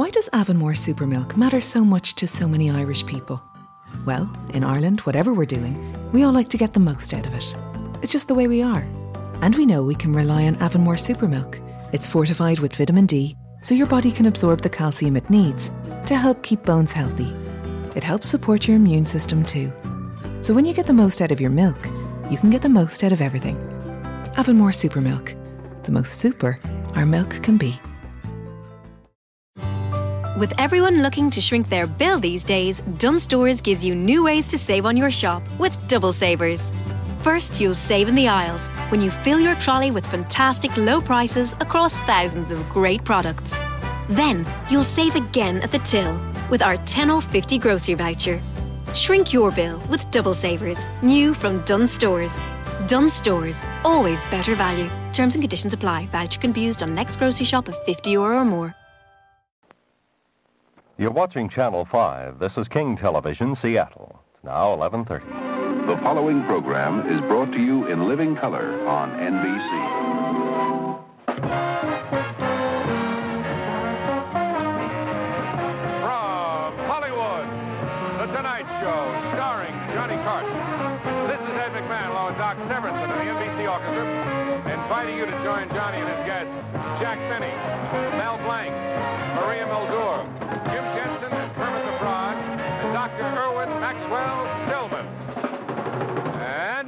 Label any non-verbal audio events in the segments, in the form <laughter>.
Why does Avonmore Supermilk matter so much to so many Irish people? Well, in Ireland, whatever we're doing, we all like to get the most out of it. It's just the way we are. And we know we can rely on Avonmore Supermilk. It's fortified with vitamin D, so your body can absorb the calcium it needs to help keep bones healthy. It helps support your immune system too. So when you get the most out of your milk, you can get the most out of everything. Avonmore Supermilk. The most super our milk can be. With everyone looking to shrink their bill these days, Dunnes Stores gives you new ways to save on your shop with double savers. First, you'll save in the aisles when you fill your trolley with fantastic low prices across thousands of great products. Then, you'll save again at the till with our 10 off 50 grocery voucher. Shrink your bill with double savers, new from Dunnes Stores. Dunnes Stores, always better value. Terms and conditions apply. Voucher can be used on next grocery shop of 50 euro or more. You're watching Channel 5. This is King Television, Seattle. It's now 11:30. The following program is brought to you in living color on NBC. From Hollywood, The Tonight Show, starring Johnny Carson. This is Ed McMahon along with Doc Severinsen of the NBC Orchestra, inviting you to join Johnny and his guests, Jack Benny, Mel Blanc, Maria Muldaur, Jim Jensen, and Kermit the Frog, and Dr. Irwin Maxwell Stillman. And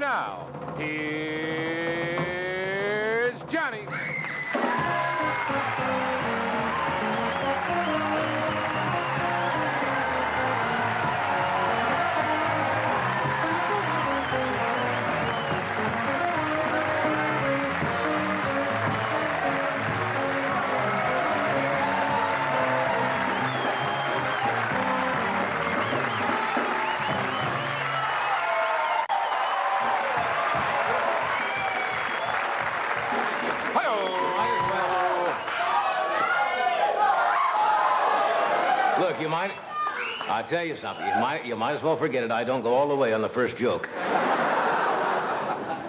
tell you something. You might, you might as well forget it. I don't go all the way on the first joke.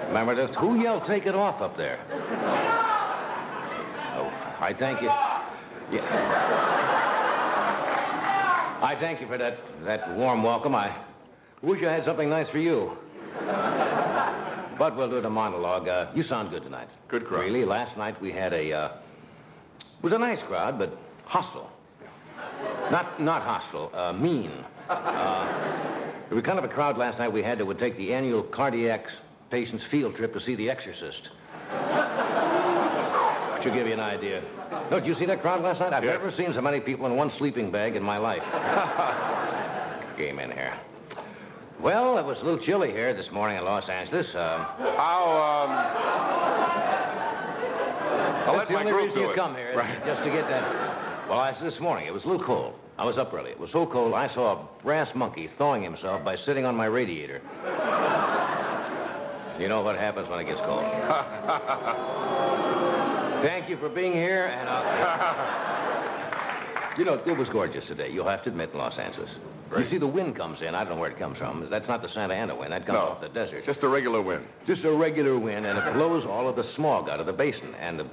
Remember this? Who yelled, take it off up there? Oh, I thank you. Yeah. I thank you for that, that warm welcome. I wish I had something nice for you. But we'll do the monologue. Uh, you sound good tonight. Good crowd. Really, last night we had a... Uh, it was a nice crowd, but hostile. Not not hostile, uh, mean. Uh, there was kind of a crowd last night we had that would take the annual cardiac patients field trip to see The Exorcist. Should give you an idea. No, did you see that crowd last night? I've Yes. never seen so many people in one sleeping bag in my life. <laughs> Came in here. Well, it was a little chilly here this morning in Los Angeles. Um, How, um... I'll let That's the my only group reason do you it. come here, Right. just to get that. Well, I said this morning it was a little cold. I was up early. It was so cold I saw a brass monkey thawing himself by sitting on my radiator. <laughs> you know what happens when it gets cold. <laughs> Thank you for being here, and I'll. <laughs> you know, it was gorgeous today. You'll have to admit in Los Angeles. You see, the wind comes in. I don't know where it comes from. That's not the Santa Ana wind. That comes No. off the desert. Just a regular wind. Just a regular wind, and it blows all of the smog out of the basin. And the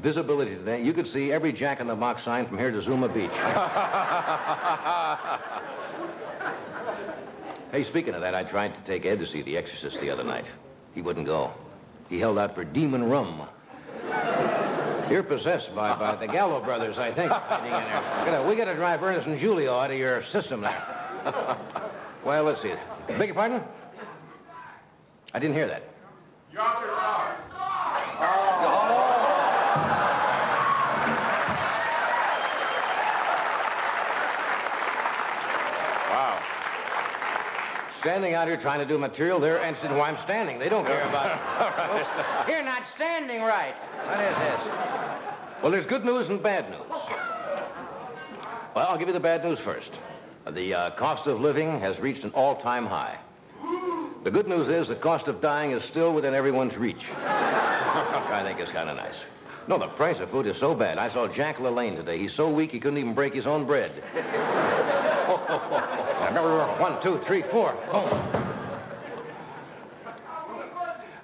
visibility today, you could see every Jack in the Box sign from here to Zuma Beach. <laughs> hey, speaking of that, I tried to take Ed to see The Exorcist the other night. He wouldn't go. He held out for demon rum. You're possessed by, by the Gallo brothers, I think. <laughs> in there. We gotta, gotta drive Ernest and Julio out of your system now. <laughs> well, let's see. Beg your pardon? I didn't hear that. Wow. Standing out here trying to do material, they're interested in why I'm standing. They don't care about it. <laughs> You're not standing right. What is this? Well, there's good news and bad news. Well, I'll give you the bad news first. The uh, cost of living has reached an all-time high. The good news is the cost of dying is still within everyone's reach. <laughs> I think it's kind of nice. No, the price of food is so bad. I saw Jack LaLanne today. He's so weak he couldn't even break his own bread. <laughs> One, two, three, four. Boom.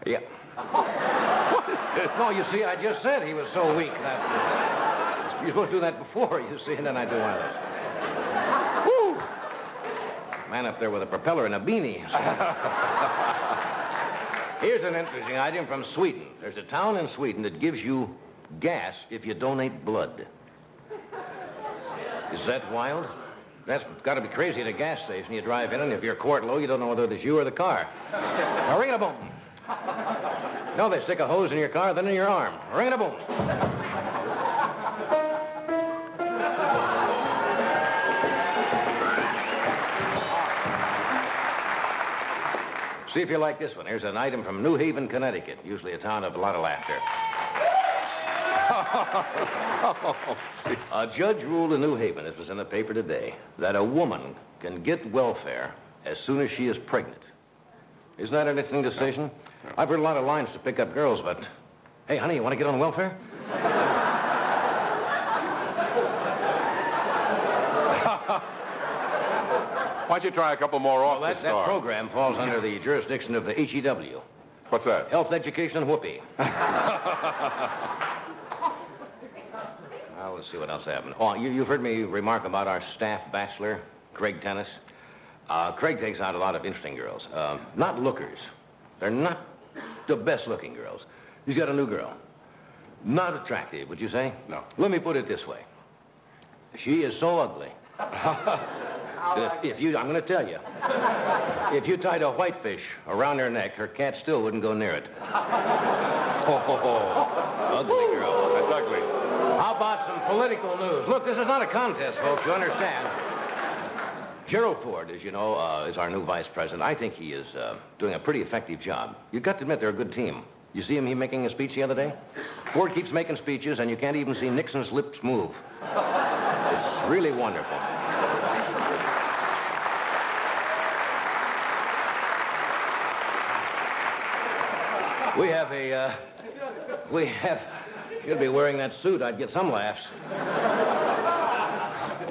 Yeah. <laughs> no, you see, I just said he was so weak. That... You're supposed to do that before, you see, and then I do one of those. Woo! Man up there with a propeller and a beanie. <laughs> Here's an interesting item from Sweden. There's a town in Sweden that gives you gas if you donate blood. Is that wild? That's got to be crazy at a gas station. You drive in, and if you're quart low, you don't know whether it's you or the car. Now, ring it a boom. No, they stick a hose in your car, then in your arm. Ring it a boom. See if you like this one. Here's an item from New Haven, Connecticut, usually a town of a lot of laughter. A judge ruled in New Haven, it was in the paper today, that a woman can get welfare as soon as she is pregnant. Isn't that an interesting decision? I've heard a lot of lines to pick up girls, but hey, honey, you want to get on welfare? Why don't you try a couple more off Well, the that, that program falls under the jurisdiction of the HEW, What's that? Health, Education, and Whoopee. <laughs> Let's see what else happened. Oh, you, you've heard me remark about our staff bachelor, Craig Tennis. Uh, Craig takes out a lot of interesting girls. Uh, not lookers. They're not the best-looking girls. He's got a new girl. Not attractive, would you say? No. Let me put it this way. She is so ugly. <laughs> if you, I'm going to tell you, if you tied a whitefish around her neck, her cat still wouldn't go near it. <laughs> Oh, ugly girl. That's ugly. How about some political news? Look, this is not a contest, folks. You understand? Gerald Ford, as you know, uh, is our new vice president. I think he is uh, doing a pretty effective job. You've got to admit they're a good team. You see him he making a speech the other day? Ford keeps making speeches, and you can't even see Nixon's lips move. It's really wonderful. We have a, uh, we have, you'd be wearing that suit, I'd get some laughs.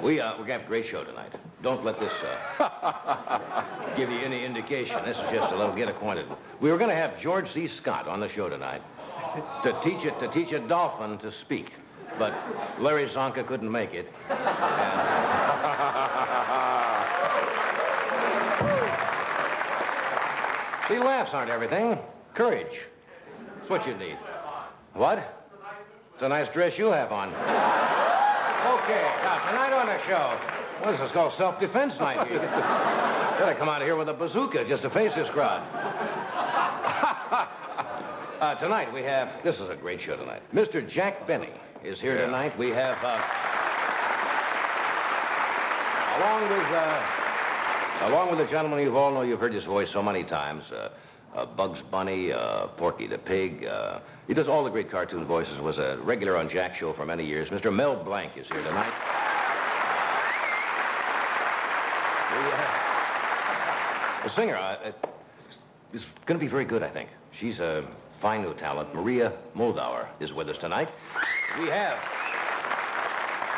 We, uh, we got a great show tonight. Don't let this, uh, <laughs> give you any indication. This is just a little get acquainted. We were going to have George C. Scott on the show tonight to teach it, to teach a dolphin to speak. But Larry Csonka couldn't make it. <laughs> See, laughs aren't everything. Courage. That's what you need. What? It's a nice dress you have on. Okay, now tonight on the show, well, this is called self-defense night. You gotta come out of here with a bazooka just to face this crowd. <laughs> uh, tonight we have, this is a great show tonight. Mr. Jack Benny is here tonight. We have, uh, along with, uh, along with the gentleman you've all know, you've heard his voice so many times, uh, uh, Bugs Bunny, uh, Porky the Pig. Uh, he does all the great cartoon voices, was a regular on Jack's show for many years. Mr. Mel Blanc is here tonight. The, uh, the singer uh, uh, is going to be very good, I think. She's a fine new talent. Maria Muldaur is with us tonight. We have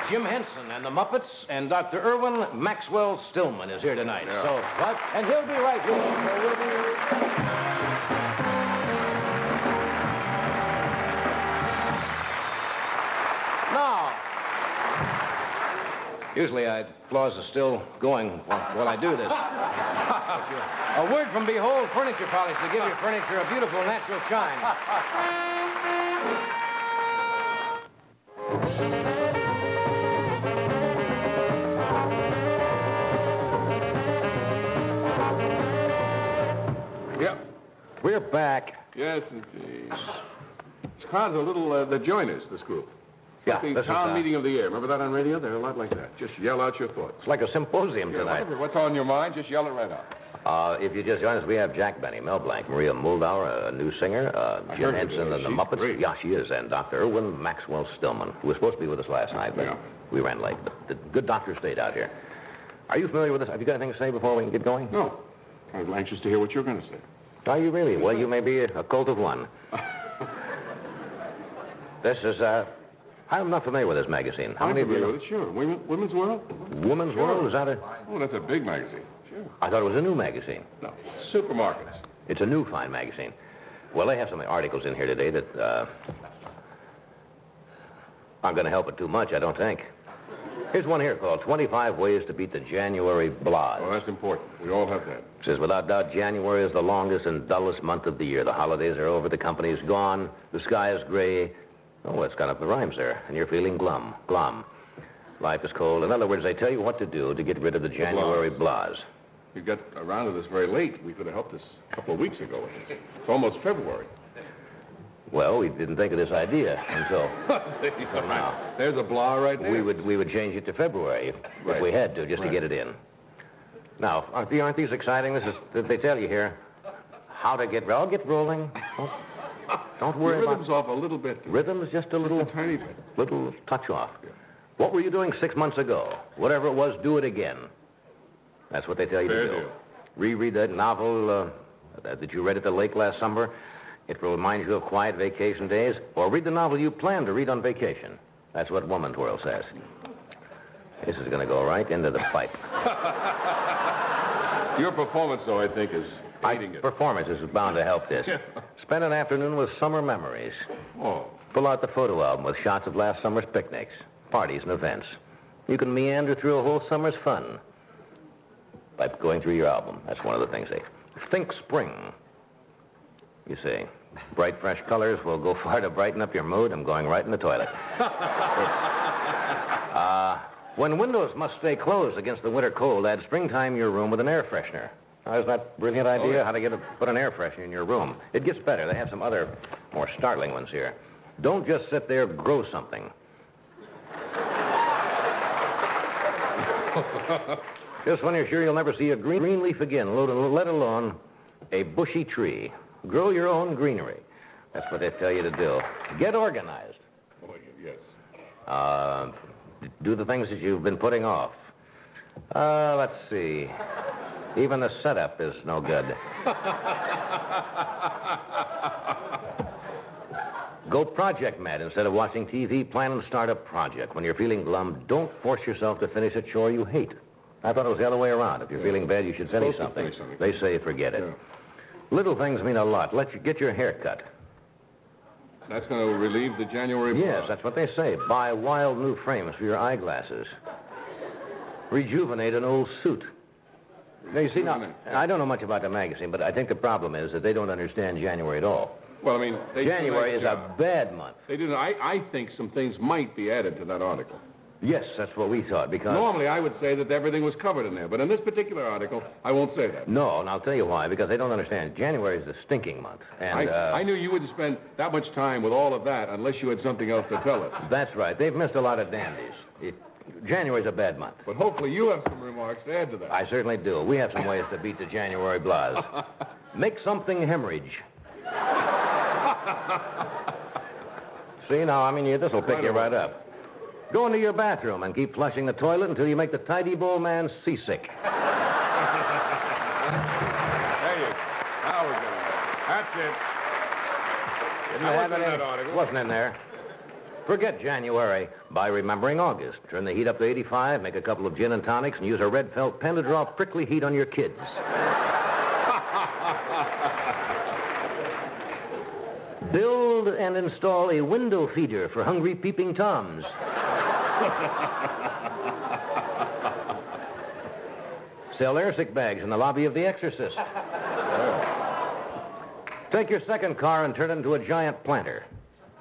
Jim Henson and the Muppets, and Dr. Irwin Maxwell Stillman is here tonight. So, what? And he'll be right here. So we'll be... usually I applause is still going while, while I do this. <laughs> a word from Behold Furniture Polish to give your furniture a beautiful natural shine. Yep. We're back. Yes, indeed. This crowd's a little, uh, the joiners, this group. Yeah, this is, town uh, meeting of the year. Remember that on radio? They're a lot like that. Just yell out your thoughts. It's like a symposium Yeah, tonight. whatever, what's on your mind, just yell it right out. Uh, if you just join us, we have Jack Benny, Mel Blanc, Maria Muldaur, a new singer, uh, I Jim heard Henson and the She's Muppets. great. Yeah, she is. And Dr. Irwin Maxwell Stillman, who was supposed to be with us last night, but Yeah. we ran late. But the good doctor stayed out here. Are you familiar with this? Have you got anything to say before we can get going? No. I'm anxious to hear what you're going to say. Are you really? Well, you may be a, a cult of one. <laughs> this is, uh, I'm not familiar with this magazine. How I'm many of you it, sure. Women, Women's World? Women's Sure. World? Is that a... Oh, that's a big magazine. Sure. I thought it was a new magazine. No. Supermarkets. It's a new fine magazine. Well, they have some articles in here today that, uh, Aren't going to help it too much, I don't think. Here's one here called 25 Ways to Beat the January Blahs. Well, that's important. We all have that. It says, without doubt, January is the longest and dullest month of the year. The holidays are over, the company's gone, the sky is gray. Oh, it's got up the rhymes there, and you're feeling glum, glum. Life is cold. In other words, they tell you what to do to get rid of the January blahs. We got around to this very late. We could have helped us a couple of weeks ago. It's almost February. Well, we didn't think of this idea until <laughs> now. There's a blah right there. We would we would change it to February if, if we had to, just to get it in. Now, aren't, aren't these exciting? This is they tell you here how to get. I'll get rolling. <laughs> Don't, don't The worry rhythm's about off a little bit. rhythm's just a little a tiny bit. little touch off. What were you doing six months ago? Whatever it was, do it again. That's what they tell you Fair to do. deal. Reread that novel uh, that you read at the lake last summer. It will remind you of quiet vacation days. Or read the novel you plan to read on vacation. That's what Woman's World says. This is going to go right into the pipe. <laughs> Your performance, though, I think, is aiding it. Performance is bound to help this. Spend an afternoon with summer memories. Oh, Pull out the photo album with shots of last summer's picnics, parties, and events. You can meander through a whole summer's fun by going through your album. That's one of the things they think spring. You see, bright, fresh colors will go <laughs> far to brighten up your mood. I'm going right in the toilet. <laughs> Uh, when windows must stay closed against the winter cold, add springtime your room with an air freshener. Isn't that a brilliant idea? yeah. How to get a, put an air freshener in your room. It gets better. They have some other more startling ones here. Don't just sit there, grow something. <laughs> just when you're sure you'll never see a green, green leaf again, let alone a bushy tree. Grow your own greenery. That's what they tell you to do. Get organized. oh, yes. Uh, do the things that you've been putting off. Uh, let's see. Even the setup is no good. Go project mad instead of watching TV. Plan and start a project. When you're feeling glum, don't force yourself to finish a chore you hate. I thought it was the other way around. If you're feeling bad, you should Supposed something. something. They say forget it. Yeah. Little things mean a lot. Let you get your hair cut. That's going to relieve the January. Yes, that's what they say. Buy wild new frames for your eyeglasses. Rejuvenate an old suit. Now, you see, now. I don't know much about the magazine, but I think the problem is that they don't understand January at all. Well, I mean, they January is a bad month. They didn't. I, I think some things might be added to that article. Yes, that's what we thought, because... Normally, I would say that everything was covered in there, but in this particular article, I won't say that. No, and I'll tell you why, because they don't understand. January is the stinking month. And, I, uh, I knew you wouldn't spend that much time with all of that unless you had something else to tell us. That's right. They've missed a lot of dandies. <laughs> It, January's a bad month. But hopefully you have some remarks to add to that. I certainly do. We have some ways to beat the January blahs. <laughs> Make something hemorrhage. See, now, I mean, this will pick Right you right up. Go into your bathroom and keep flushing the toilet until you make the Ty-D-Bol man seasick. There you go. Now we're getting. That's it. Didn't That have wasn't in any- that article. Wasn't in there. Forget January by remembering August. Turn the heat up to 85, make a couple of gin and tonics, and use a red felt pen to draw prickly heat on your kids. <laughs> Build and install a window feeder for hungry peeping toms. <laughs> Sell airsick bags in the lobby of The Exorcist. <laughs> Take your second car and turn it into a giant planter.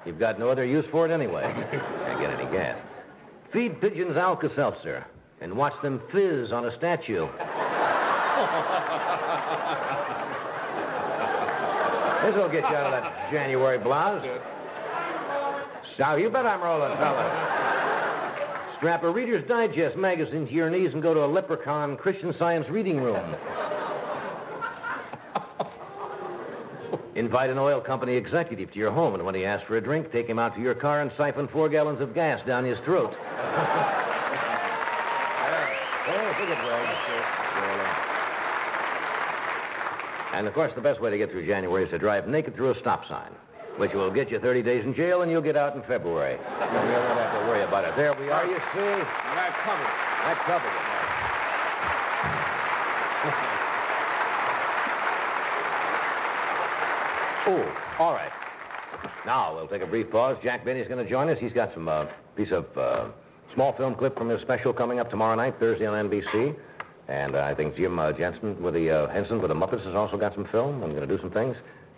You've got no other use for it anyway. <laughs> Can't get any gas. Feed pigeons Alka-Seltzer and watch them fizz on a statue. <laughs> this will get you out of that January blouse. Now, you bet I'm rolling, fellas. Strap a Reader's Digest magazine to your knees and go to a Leprechaun Christian Science reading room. Invite an oil company executive to your home, and when he asks for a drink, take him out to your car and siphon four gallons of gas down his throat. <laughs> And of course, the best way to get through January is to drive naked through a stop sign, which will get you 30 days in jail, and you'll get out in February. <laughs> You don't have to worry about it. There we are, you see. That covers it. That covers it. <laughs> Oh, all right. Now, we'll take a brief pause. Jack Benny's going to join us. He's got some uh, piece of uh, small film clip from his special coming up tomorrow night, Thursday on NBC. And uh, I think Jim uh, Jensen with the uh, Henson with the Muppets has also got some film. I'm going to do some things.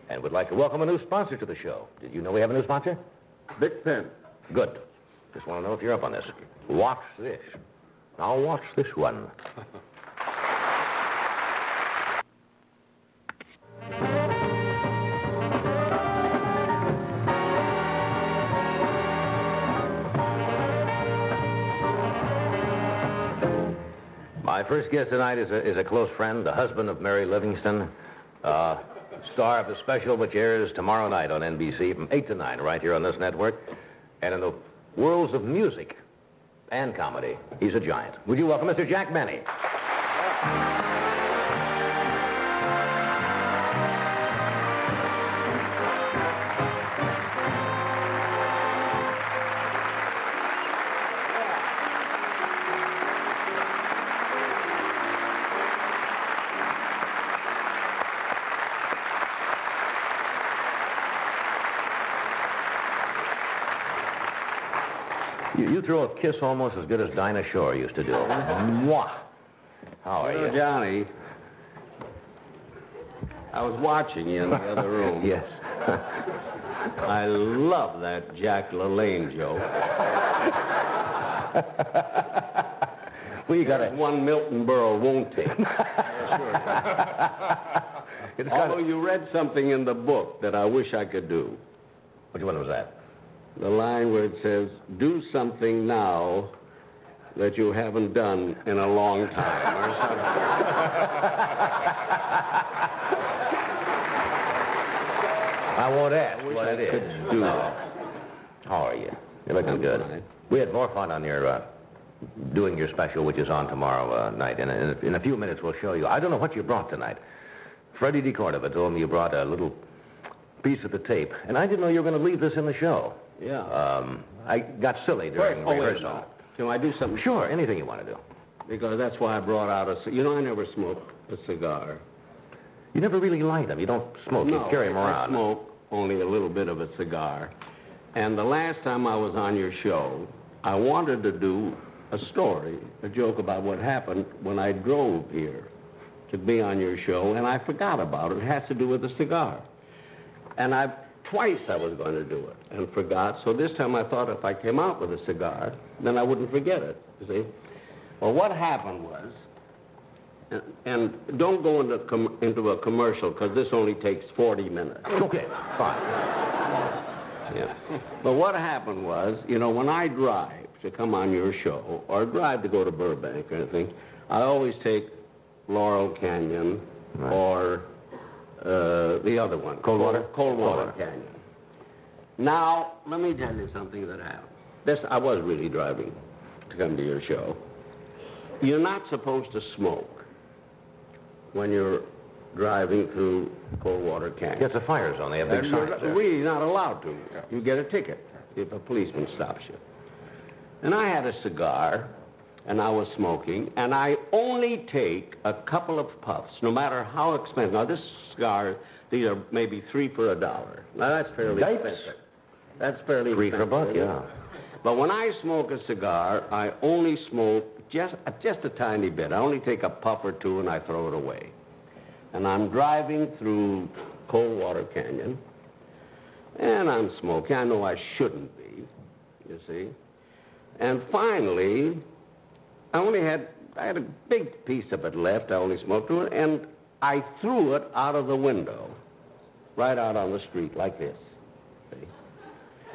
And would like to welcome a new sponsor to the show. Did you know we have a new sponsor? Big Pen. Good. Just want to know if you're up on this. Watch this. Now watch this one. <laughs> first guest tonight is a, is a close friend, the husband of Mary Livingstone, uh, star of the special which airs tomorrow night on NBC from 8 to 9 right here on this network. And in the worlds of music and comedy, he's a giant. Would you welcome Mr. Jack Benny? You, you throw a kiss almost as good as Dinah Shore used to do. Mwah. How are You? Johnny, I was watching you in the other <laughs> room. Yes. <laughs> I love that Jack LaLanne joke. <laughs> we got to... one Milton Berle won't take. Although you read something in the book that I wish I could do. Which one was that? The line where it says, do something now that you haven't done in a long time. Or something. I won't ask wish what it is. could do that. How are you? You're looking I'm good. fine. We had more fun on your uh, doing your special, which is on tomorrow uh, night. And in, in a few minutes, we'll show you. I don't know what you brought tonight. Freddie DeCordova told me you brought a little piece of the tape, and I didn't know you were going to leave this in the show. Yeah. Um, I got silly during oh, wait a rehearsal. minute. Can I do something? Sure, anything you want to do. Because that's why I brought out a... You know, I never smoked a cigar. You never really light them. You don't smoke. no, you carry them I around. smoke only a little bit of a cigar. And the last time I was on your show, I wanted to do a story, a joke about what happened when I drove here to be on your show, and I forgot about it. It has to do with a cigar. And I twice I was going to do it and forgot. So this time I thought if I came out with a cigar, then I wouldn't forget it. You see? Well, what happened was, and, and don't go into com- into a commercial because this only takes 40 minutes. Okay, fine. Yeah. But what happened was, you know, when I drive to come on your show or drive to go to Burbank or anything, I always take Laurel Canyon or uh, the other one. Coldwater? Coldwater Coldwater. Canyon. Now, let me tell you something that happened. This, I was really driving to come to your show. You're not supposed to smoke when you're driving through Coldwater Canyon. It's a fire zone. They have big And you're there. really not allowed to. You get a ticket if a policeman stops you. And I had a cigar, and I was smoking, and I only take a couple of puffs, no matter how expensive. Now, this cigar, these are maybe three for a dollar. Now, that's fairly Yikes. expensive. That's fairly Three for a buck, expensive, yeah. But when I smoke a cigar, I only smoke just, just a tiny bit. I only take a puff or two, and I throw it away and I'm driving through Coldwater Canyon, and I'm smoking. I know I shouldn't be, you see. And finally, I only had, I had a big piece of it left. I only smoked to it, and I threw it out of the window, right out on the street like this. See?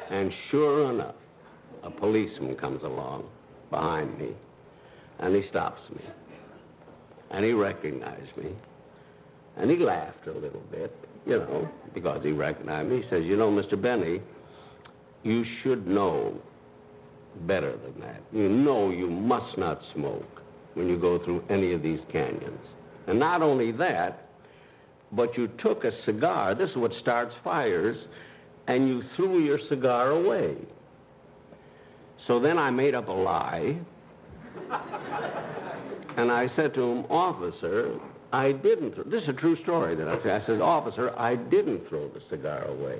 And sure enough, a policeman comes along behind me, and he stops me, and he recognized me. And he laughed a little bit, you know, because he recognized me. He says, you know, Mr. Benny, you should know better than that. You know you must not smoke when you go through any of these canyons. And not only that, but you took a cigar, this is what starts fires, and you threw your cigar away. So then I made up a lie, <laughs> and I said to him, officer, I didn't. Throw, this is a true story that I said. I said, officer, I didn't throw the cigar away.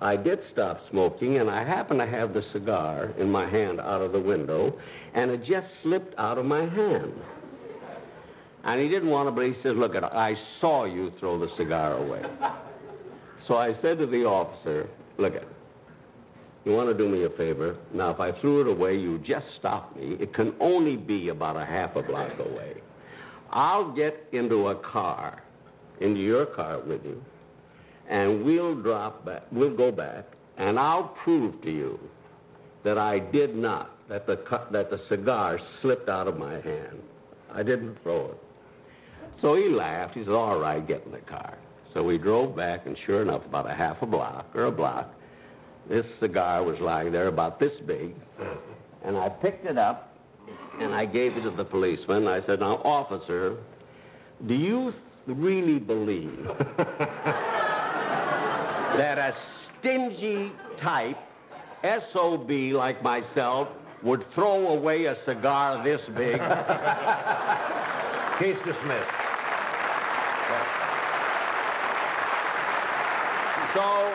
I did stop smoking, and I happened to have the cigar in my hand out of the window, and it just slipped out of my hand. And he didn't want to, but he says, look, it, I saw you throw the cigar away. So I said to the officer, look, it, you want to do me a favor? Now, if I threw it away, you just stop me. It can only be about a half a block away. I'll get into a car, into your car with you, and we'll drop back, we'll go back, and I'll prove to you that I did not, that the, that the cigar slipped out of my hand. I didn't throw it. So he laughed. He said, all right, get in the car. So we drove back, and sure enough, about a half a block or a block, this cigar was lying there about this big. And I picked it up, and I gave it to the policeman. I said, now, officer, do you really believe that a stingy type, SOB like myself, would throw away a cigar this big? Case dismissed. So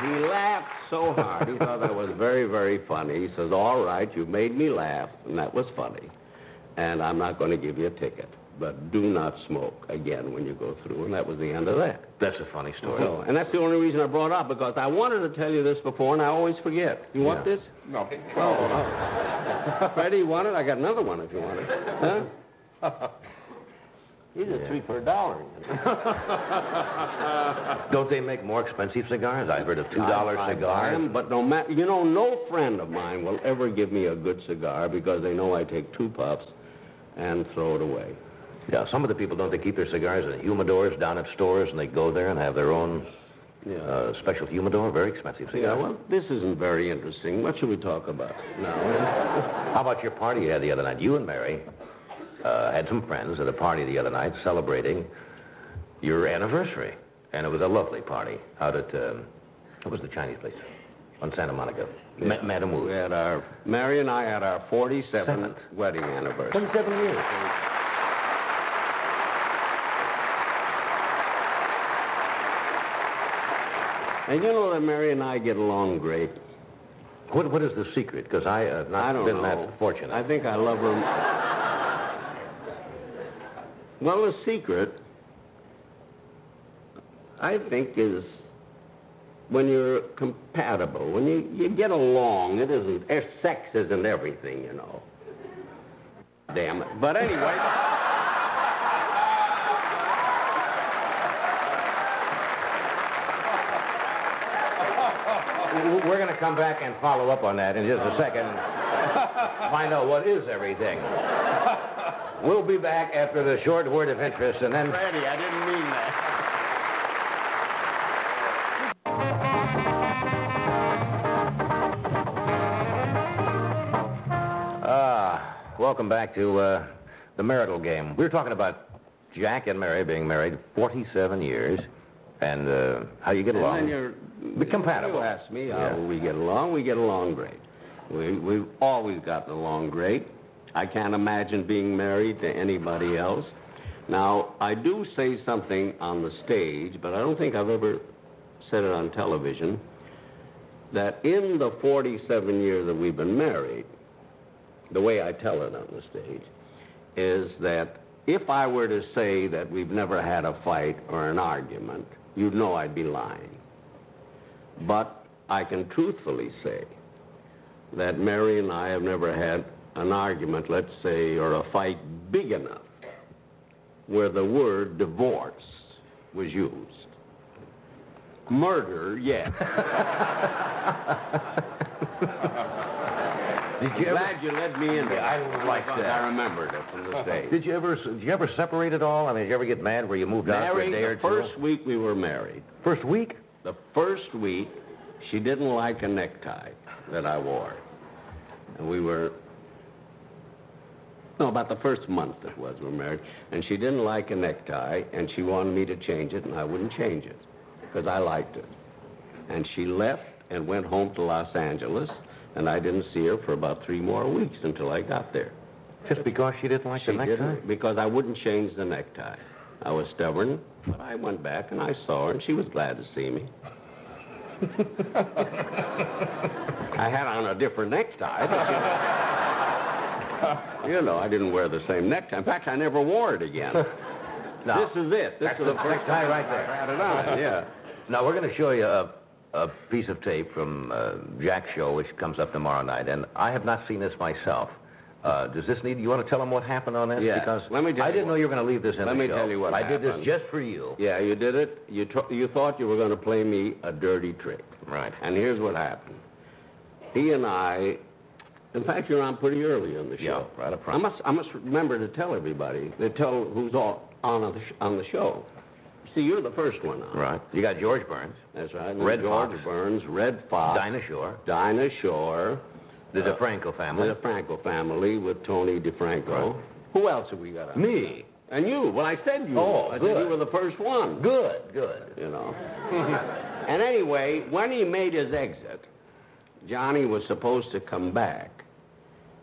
he laughed so hard. He thought that was very, very funny. He says, all right, you made me laugh, and that was funny. And I'm not going to give you a ticket. But do not smoke again when you go through. And that was the end of that. That's a funny story. So, and that's the only reason I brought it up, because I wanted to tell you this before, and I always forget. You want Yeah. this? No. Oh, oh. Freddie, you want it? I got another one if you want it. Huh? These are three for a dollar. <laughs> Don't they make more expensive cigars? I've heard of $2 I- I buy but no matter, you know, no friend of mine will ever give me a good cigar because they know I take two puffs and throw it away. Yeah, some of the people, don't they keep their cigars in humidors down at stores, and they go there and have their own Yeah. uh, special humidor? Very expensive Yeah, cigar. well, this isn't very interesting. What should we talk about now? How about your party you had the other night? You and Mary uh, had some friends at a party the other night celebrating your anniversary. And it was a lovely party out at, um, what was the Chinese place? On Santa Monica. Ma- Madame Wu. We had our, Mary and I had our 47th Seventh. wedding anniversary. 27 years. And you know that Mary and I get along great. What, what is the secret? Because I have not I don't been know. that fortunate. I think I love her. Well, the secret, I think, is when you're compatible, when you, you get along. It isn't, sex isn't everything, you know. Damn it. But anyway. We're going to come back and follow up on that in just a second. <laughs> Find out what is everything. <laughs> We'll be back after the short word of interest, and then... Freddie, I didn't mean that. Ah, welcome back to uh, the marital game. We were talking about Jack and Mary being married 47 years, and uh, how you get And along. then you're Be compatible. You ask me how Yeah. we get along. We get along great. We, we've always gotten along great. I can't imagine being married to anybody else. Now, I do say something on the stage, but I don't think I've ever said it on television, that in the 47 years that we've been married, the way I tell it on the stage, is that if I were to say that we've never had a fight or an argument, you'd know I'd be lying. But I can truthfully say that Mary and I have never had an argument, let's say, or a fight big enough where the word divorce was used. Murder, yes. Did you ever, Glad you let me in. I like that. I remembered it from the <laughs> stage. did you ever did you ever separate at all? I mean, did you ever get mad where you moved out for a day or the two? first week we were married, First week? The first week, she didn't like a necktie that I wore. And we were, no, about the first month it was we were married. And she didn't like a necktie, and she wanted me to change it, and I wouldn't change it because I liked it. And she left and went home to Los Angeles, and I didn't see her for about three more weeks until I got there. Just because she didn't like She the necktie? because I wouldn't change the necktie. I was stubborn, But I went back and I saw her, and she was glad to see me. <laughs> I had on a different necktie. but, <laughs> you know, I didn't wear the same necktie. In fact, I never wore it again. <laughs> Now, This is it. This that's is the first time right I there. had it on. Yeah. Now, we're going to show you a, a piece of tape from uh, Jack's show, which comes up tomorrow night, and I have not seen this myself. Uh, does this need, you want to tell them what happened on this? Yeah. Because Let me tell I you didn't know what- you were going to leave this in Let the me show. tell you what I did this just for you. Yeah, you did it. You, you thought you were going to play me a dirty trick. Right. And here's what happened. He and I, in fact, you're on pretty early in the show. Yeah, right up front. I must, I must remember to tell everybody, to tell who's all on the, sh- on the show. See, you're the first one on. Right. You got George Burns, That's right. Redd George Foxx. Burns, Redd Foxx. Dinah Shore, Dinah Shore. The DeFranco family. The DeFranco family with Tony DeFranco. Who else have we got on? Me. And you. Well, I said you. Oh, I said good. you were the first one. Good, good. you know. <laughs> and anyway, when he made his exit, Johnny was supposed to come back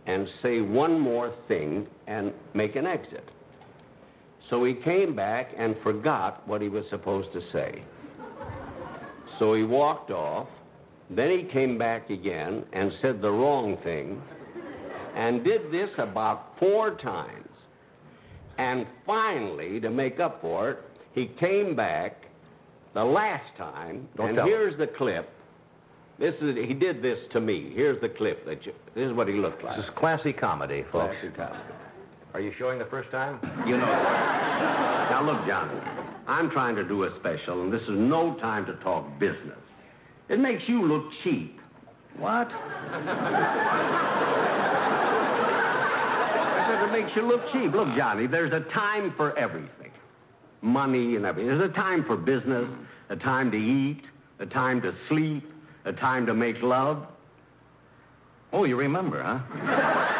and say one more thing and make an exit. So he came back and forgot what he was supposed to say. So he walked off. Then he came back again and said the wrong thing and did this about four times. And finally, to make up for it, he came back the last time, Don't and here's the clip. This is he did this to me. Here's the clip that you, this is what he looked like. This is classy comedy, folks. Classic comedy. Are you showing the first time? You know. now look, Johnny. I'm trying to do a special, and this is no time to talk business. It makes you look cheap. What? <laughs> I said it makes you look cheap. Look, Johnny, there's a time for everything. Money and everything. There's a time for business, a time to eat, a time to sleep, a time to make love. Oh, you remember, huh? <laughs>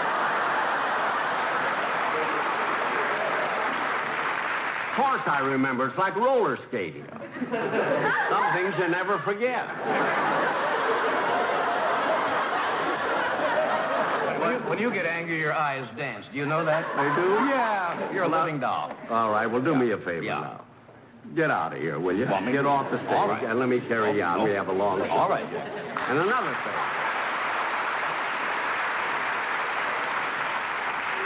Of course I remember. It's like roller skating. Some things you never forget. When you, when you get angry, your eyes dance. Do you know that? They do? Yeah, you're a living doll. All right, well, do me a favor Yeah. now. Get out of here, will you? Me Get off the stage All right. and let me carry you on. We oh. have a long show. All right. And another thing.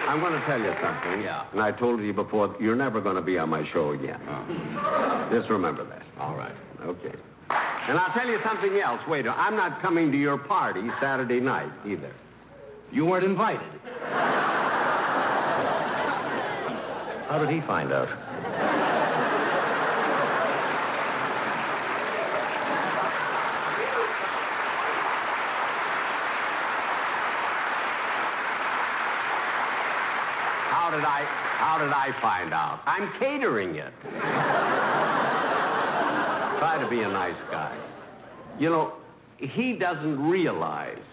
I'm going to tell you something. Yeah. And I told you before, you're never going to be on my show again. Uh-huh. Just remember that. All right. Okay. And I'll tell you something else. waiter. I'm not coming to your party Saturday night either. You weren't invited. How did he find out? How did I, how did I find out? I'm catering it. Try to be a nice guy. You know, he doesn't realize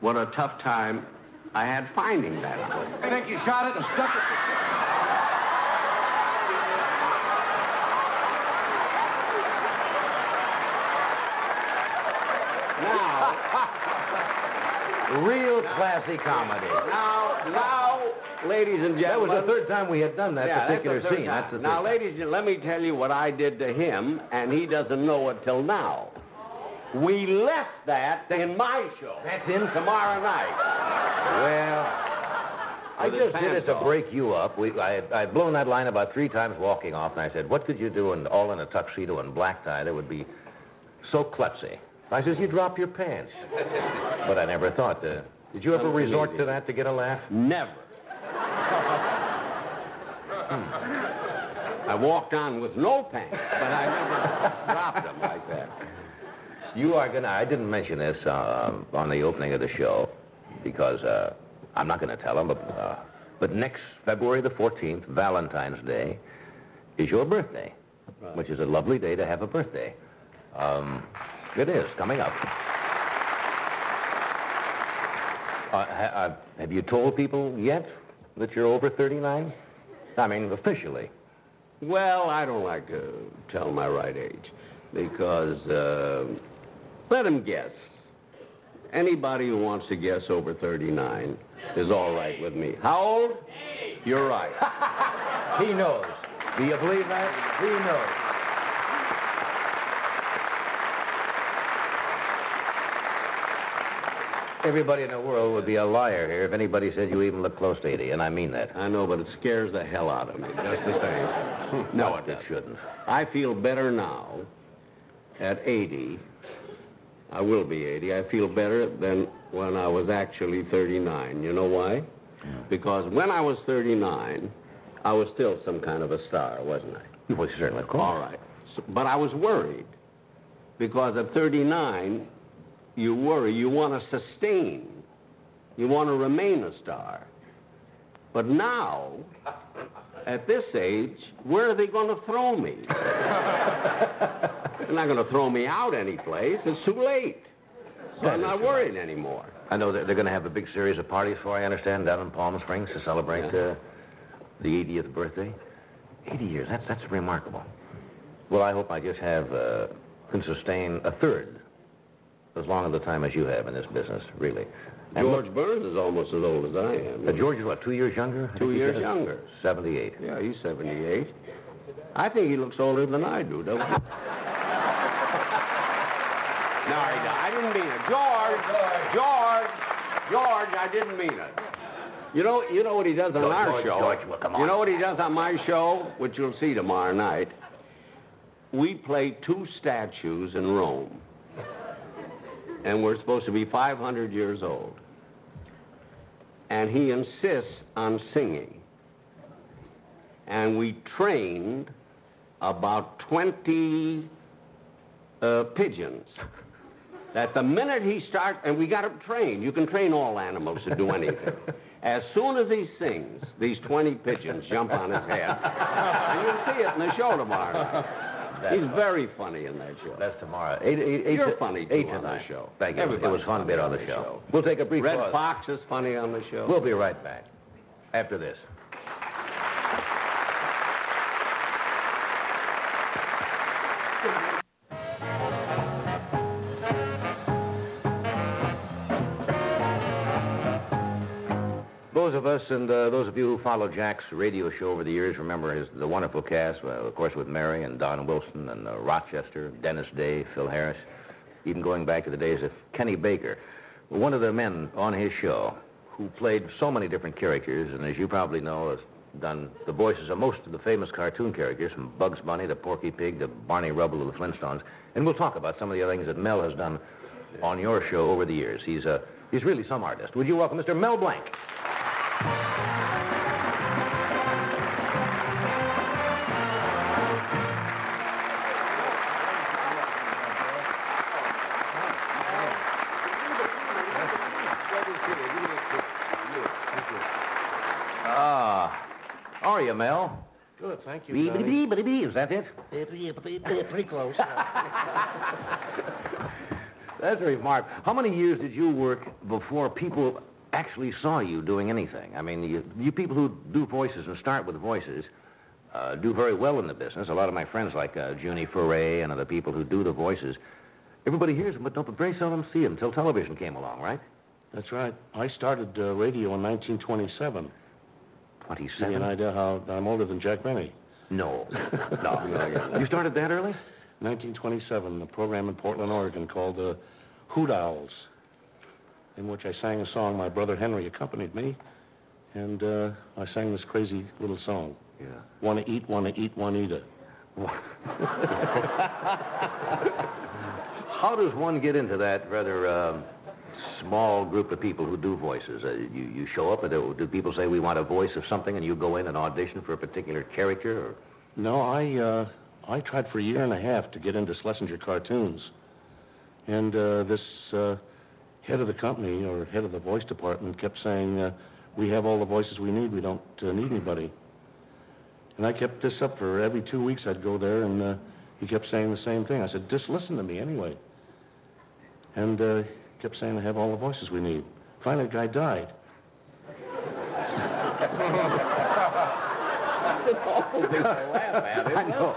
what a tough time I had finding that out. I think you shot it and stuck it. Now, Real classy comedy. now, now, ladies and gentlemen. That was the third time we had done that Yeah, that's particular third scene. time. That's the now, ladies, and let me tell you what I did to him, and he doesn't know it till now. We left that in my show. That's in tomorrow night. Well, I just did it to break you up. We, I, I'd blown that line about three times walking off, and I said, what could you do in, all in a tuxedo and black tie that would be so klutzy? I says, you drop your pants. but I never thought to... Did you ever resort to that to get a laugh? Never. I walked on with no pants, but I never dropped them like that. You are gonna. I didn't mention this uh, on the opening of the show because uh, I'm not gonna tell them. But, uh, but next February the 14th, Valentine's Day, is your birthday, which is a lovely day to have a birthday. Um, it is coming up. Uh, ha- uh, have you told people yet that you're over 39? I mean, officially. Well, I don't like to tell my right age because uh, let him guess. Anybody who wants to guess over 39 is all right with me. How old? You're right. <laughs> He knows. Do you believe that? He knows. Everybody in the world would be a liar here if anybody said you even look close to 80, and I mean that. I know, but it scares the hell out of me, just the same. Hmm. No, it shouldn't. I feel better now at 80. I will be 80. I feel better than when I was actually 39. You know why? Because when I was 39, I was still some kind of a star, wasn't I? Well, you certainly, of course. All right. So, but I was worried because at 39, you worry. You want to sustain. You want to remain a star. But now, at this age, where are they going to throw me? They're not going to throw me out any place. It's too late. So I'm not worried anymore. I know that they're going to have a big series of parties for, I understand, down in Palm Springs to celebrate uh, the 80th birthday. 80 years, that's, that's remarkable. Well, I hope I just have, uh, can sustain a third as long of the time as you have in this business, really. And George look, Burns is almost as old as I am. uh, George is what, two years younger? Two years said? younger. 78. Yeah, he's 78. I think he looks older than I do, don't he? no, he don't. I didn't mean it. George, George, George, I didn't mean it. You know, you know what he does on George, our George, show? George, well, come on. You know what he does on my show, which you'll see tomorrow night? We play two statues in Rome. And we're supposed to be 500 years old. And he insists on singing and we trained about 20 uh, pigeons. That the minute he starts, and we got to train. You can train all animals to do anything. <laughs> As soon as he sings, these 20 pigeons jump on his head. and you'll see it in the show tomorrow night. He's very funny in that show. That's tomorrow. Eight, eight, eight You're to- funny, too, eight on the show. Thank you. It was fun being funny on the on the show. show. We'll take a brief Redd pause. Foxx is funny on the show. We'll be right back after this. Us and uh, those of you who follow Jack's radio show over the years remember his the wonderful cast, uh, of course, with Mary and Don Wilson and uh, Rochester, Dennis Day, Phil Harris, even going back to the days of Kenny Baker. One of the men on his show who played so many different characters, and as you probably know, has done the voices of most of the famous cartoon characters, from Bugs Bunny to Porky Pig to Barney Rubble of the Flintstones. And we'll talk about some of the other things that Mel has done on your show over the years. He's, uh, he's really some artist. Would you welcome Mr. Mel Blanc? Thank you, Bee, Johnny. bee, bee, bee, Is that it? Pretty close. <laughs> That's a remarkable. How many years did you work before people actually saw you doing anything? I mean, you, you people who do voices and start with voices uh, do very well in the business. A lot of my friends like uh, Junie Foray and other people who do the voices, everybody hears them, but don't, but very seldom see them until television came along, right? That's right. I started uh, radio in 1927. Give you 27? an idea how I'm older than Jack Benny. No. <laughs> no. You started that early? 1927, a program in Portland, Oregon called uh, Hoot Owls, in which I sang a song. My brother Henry accompanied me, and uh, I sang this crazy little song. Yeah. Want to eat, want to eat, want to eat it. <laughs> How does one get into that rather um, small group of people who do voices? Uh, you, you show up, and do, do people say, we want a voice of something, and you go in and audition for a particular character? Or... No, I uh, I tried for a year and a half to get into Schlesinger cartoons, and uh, this uh, head of the company or head of the voice department kept saying, uh, "We have all the voices we need. We don't uh, need anybody." And I kept this up for every two weeks. I'd go there, and uh, he kept saying the same thing. I said, "Just listen to me anyway." And uh, kept saying, "I have all the voices we need." Finally, the guy died. <laughs> I know.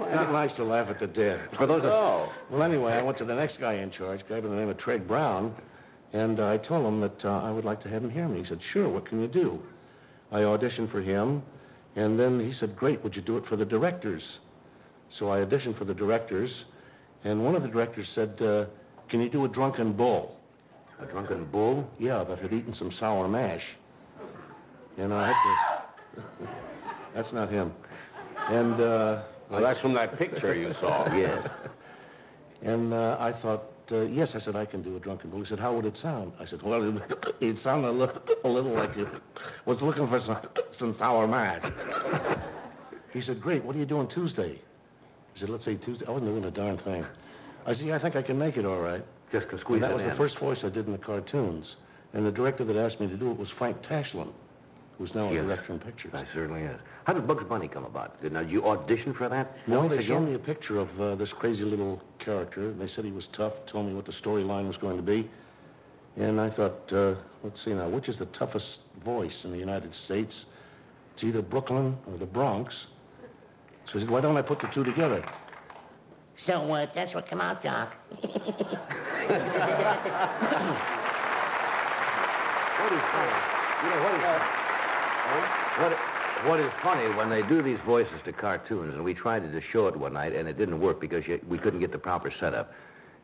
Not nice to laugh at the dead. <laughs> For those of... Oh. Well, anyway, I went to the next guy in charge, a guy by the name of Treg Brown, and uh, I told him that uh, I would like to have him hear me. He said, sure, what can you do? I auditioned for him, and then he said, great, would you do it for the directors? So I auditioned for the directors, and one of the directors said, uh, can you do a drunken bull? A drunken bull? Yeah, that had eaten some sour mash. And I had to... <laughs> That's not him. And, uh... Well, that's from that picture you saw. <laughs> Yes. And uh, I thought, uh, yes, I said, I can do a drunken bull. He said, how would it sound? I said, well, it, <laughs> it sounded a little, a little like you was looking for some, some sour mash. He said, great, what are you doing Tuesday? He said, let's say Tuesday. I wasn't doing a darn thing. I said, yeah, I think I can make it all right. Just to squeeze And that it was in. the first voice I did in the cartoons. And the director that asked me to do it was Frank Tashlin, who's now a Yes. director in pictures. I certainly is. How did Bugs Bunny come about? Did, now, did you audition for that? No, they showed me a picture of uh, this crazy little character. They said he was tough, told me what the storyline was going to be. And I thought, uh, let's see now, which is the toughest voice in the United States? It's either Brooklyn or the Bronx. So I said, why don't I put the two together? So uh, that's what come out, Doc. What is funny? You know, what is, what, what is funny, when they do these voices to cartoons, and we tried to show it one night, and it didn't work because you, we couldn't get the proper setup,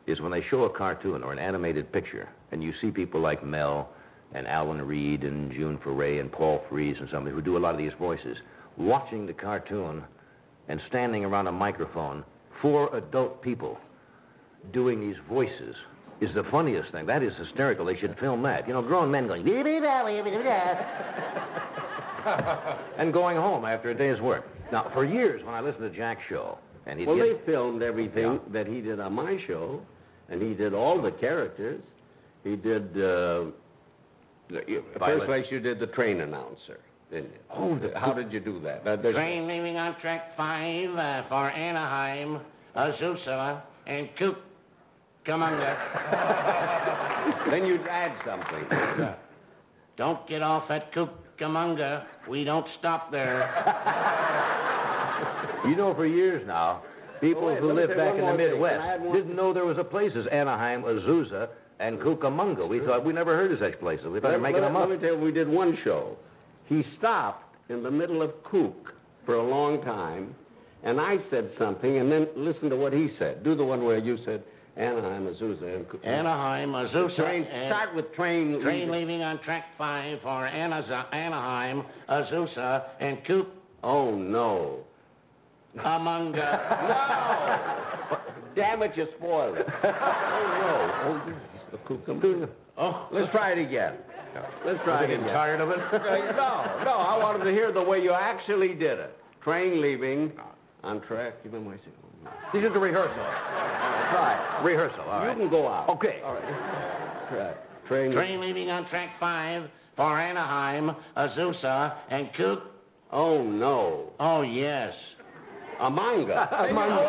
is when they show a cartoon or an animated picture, and you see people like Mel and Alan Reed and June Foray and Paul Frees and somebody who do a lot of these voices, watching the cartoon and standing around a microphone, four adult people doing these voices is the funniest thing. That is hysterical. They should film that. You know, grown men going, <laughs> and going home after a day's work. Now, for years, when I listened to Jack's show, and he'd Well, get... they filmed everything that he did on my show, and he did all the characters. He did, uh, the, you- first place you did the train announcer, didn't you? Oh, how did you do that? that there's- Train leaving on track five uh, for Anaheim, Azusa, and Cucamonga. <laughs> then you'd add something. Don't get off at Cucamonga. We don't stop there. <laughs> You know, for years now, people Oh, wait, who let me lived say back one in the more thing. Midwest Can I add one? didn't know there was a places Anaheim, Azusa, and Cucamonga. We thought we never heard of such places. We thought they were making them up. let me tell you, we did one show. He stopped in the middle of Kook for a long time, and I said something, and then listen to what he said. Do the one where you said Anaheim, Azusa, and Kook. Anaheim, Azusa, Train, start with train. train leaving on track five for Anaza- Anaheim, Azusa, and Cook. Oh, no. Cucamonga. <laughs> Damn it, you spoiled it. oh, no. Oh, is the Cucamonga. Oh, Let's try it again. Let's try it again. tired of it? <laughs> no, no, I wanted to hear the way you actually did it. Train leaving on track. You know my This is the rehearsal. Try. Rehearsal, all You can go out. Okay. All right. Track. Train. train leaving on track five for Anaheim, Azusa, and Cuc... Oh, no. Oh, yes. A <laughs> manga. A manga.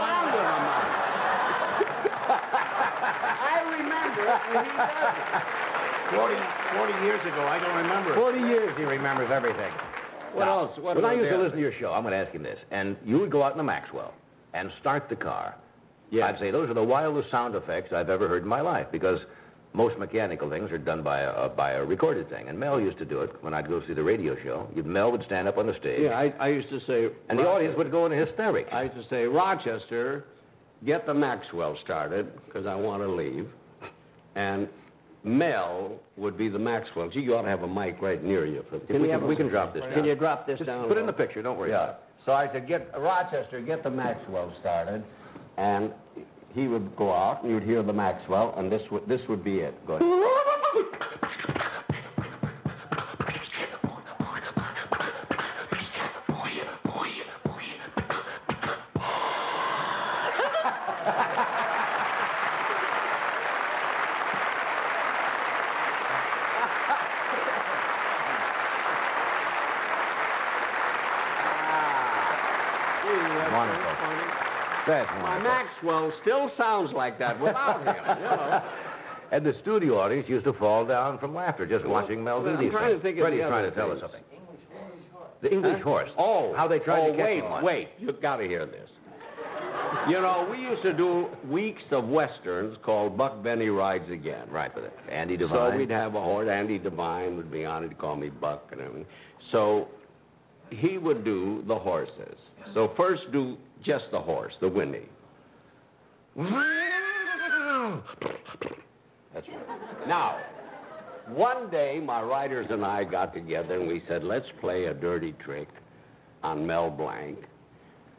I remember it when he does it. 40, 40 years ago, I don't remember. 40 years he remembers everything. What else? What when I used to listen to your show, I'm going to ask him this, and you would go out in the Maxwell and start the car. Yeah. I'd say those are the wildest sound effects I've ever heard in my life because most mechanical things are done by a, uh, by a recorded thing. And Mel used to do it when I'd go see the radio show. Mel would stand up on the stage, Yeah, I, I used to say... and the audience would go into hysterics. I used to say, Rochester, get the Maxwell started, because I want to leave. And Mel would be the Maxwell. Gee, you ought to have a mic right near you. For, we can- we can drop this Can you drop this Just down? put it in the picture, don't worry Yeah. So I said, get Rochester, get the Maxwell started. And he would go out, and you'd hear the Maxwell, and this would, this would be it. Go ahead. <laughs> Wonderful. That's My wonderful. Maxwell still sounds like that without him, you know. <laughs> And the studio audience used to fall down from laughter just watching Mel do these trying to things. think Freddie's trying to tell us things. something. The English horse. Oh. How they tried oh, to catch wait, wait. You've got to hear this. You know, we used to do weeks of westerns called Buck Benny Rides Again. Right, with it. Andy Devine. So we'd have a horse. Andy Devine would be on it. Call me Buck and everything. So he would do the horses. So first do just the horse, the whinny. That's right. Now, One day, my writers and I got together and we said, let's play a dirty trick on Mel Blanc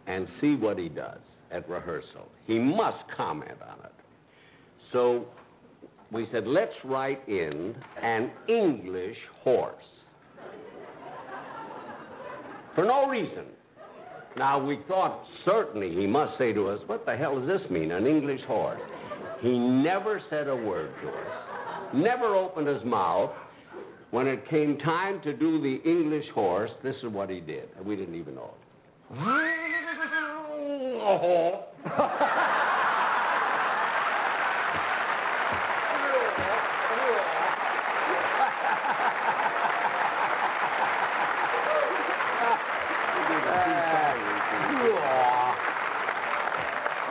and see what he does at rehearsal. He must comment on it. So we said, let's write in an English horse. For no reason. Now, we thought certainly he must say to us, what the hell does this mean, an English horse? He never said a word to us, never opened his mouth. When it came time to do the English horse, this is what he did. We didn't even know it. <laughs>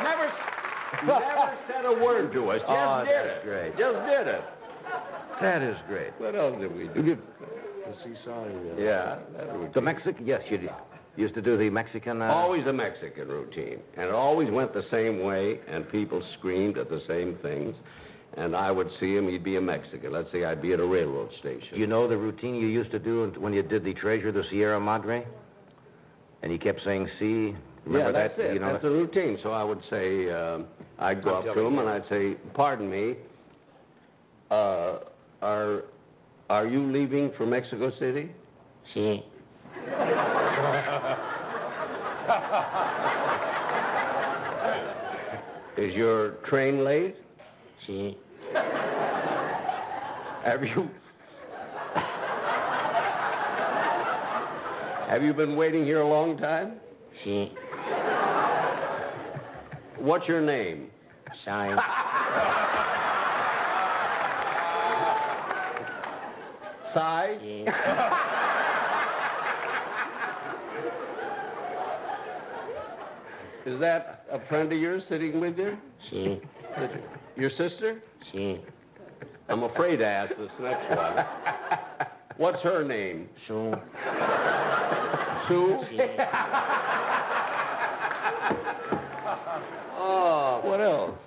Never, never said a word to us. Just Oh, did that's it. great. Just did it. That is great. What else did we do? The seesaw. uh, Yeah, that. The Mexican, yes, you did- used to do the Mexican. Uh, Always the Mexican routine. And it always went the same way, and people screamed at the same things. And I would see him, he'd be a Mexican. Let's say I'd be at a railroad station. You know the routine you used to do when you did the Treasure of the Sierra Madre? And he kept saying, see? Remember yeah, that's that? it. You know that's the routine. So I would say, um I'd go I'm up to him you. and I'd say, pardon me, uh, are, are you leaving for Mexico City? Sí. <laughs> Is your train late? Sí. Have you... <laughs> Have you been waiting here a long time? Sí. What's your name? Cy? Sí. Is that a friend of yours sitting with you? Sí. Your sister? Sí. I'm afraid to ask this next one. What's her name? Sue. Sue? oh, what else?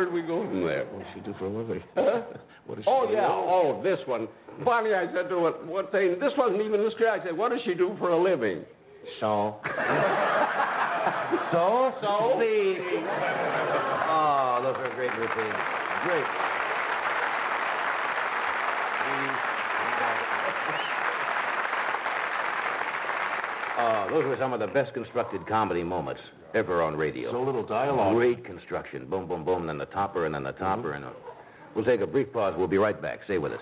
Where'd we go from there? What does she do for a living? <laughs> What does oh, she Oh, do? yeah. Oh, this one. Finally, I said to it, what thing, this wasn't even the script. I said, what does she do for a living? So. So? <laughs> So? See? Oh, those are great routines. Great. Oh, those were some of the best constructed comedy moments ever on radio. So little dialogue. Great construction. Boom, boom, boom, then the topper, and then the topper, and uh, we'll take a brief pause. We'll be right back. Stay with us.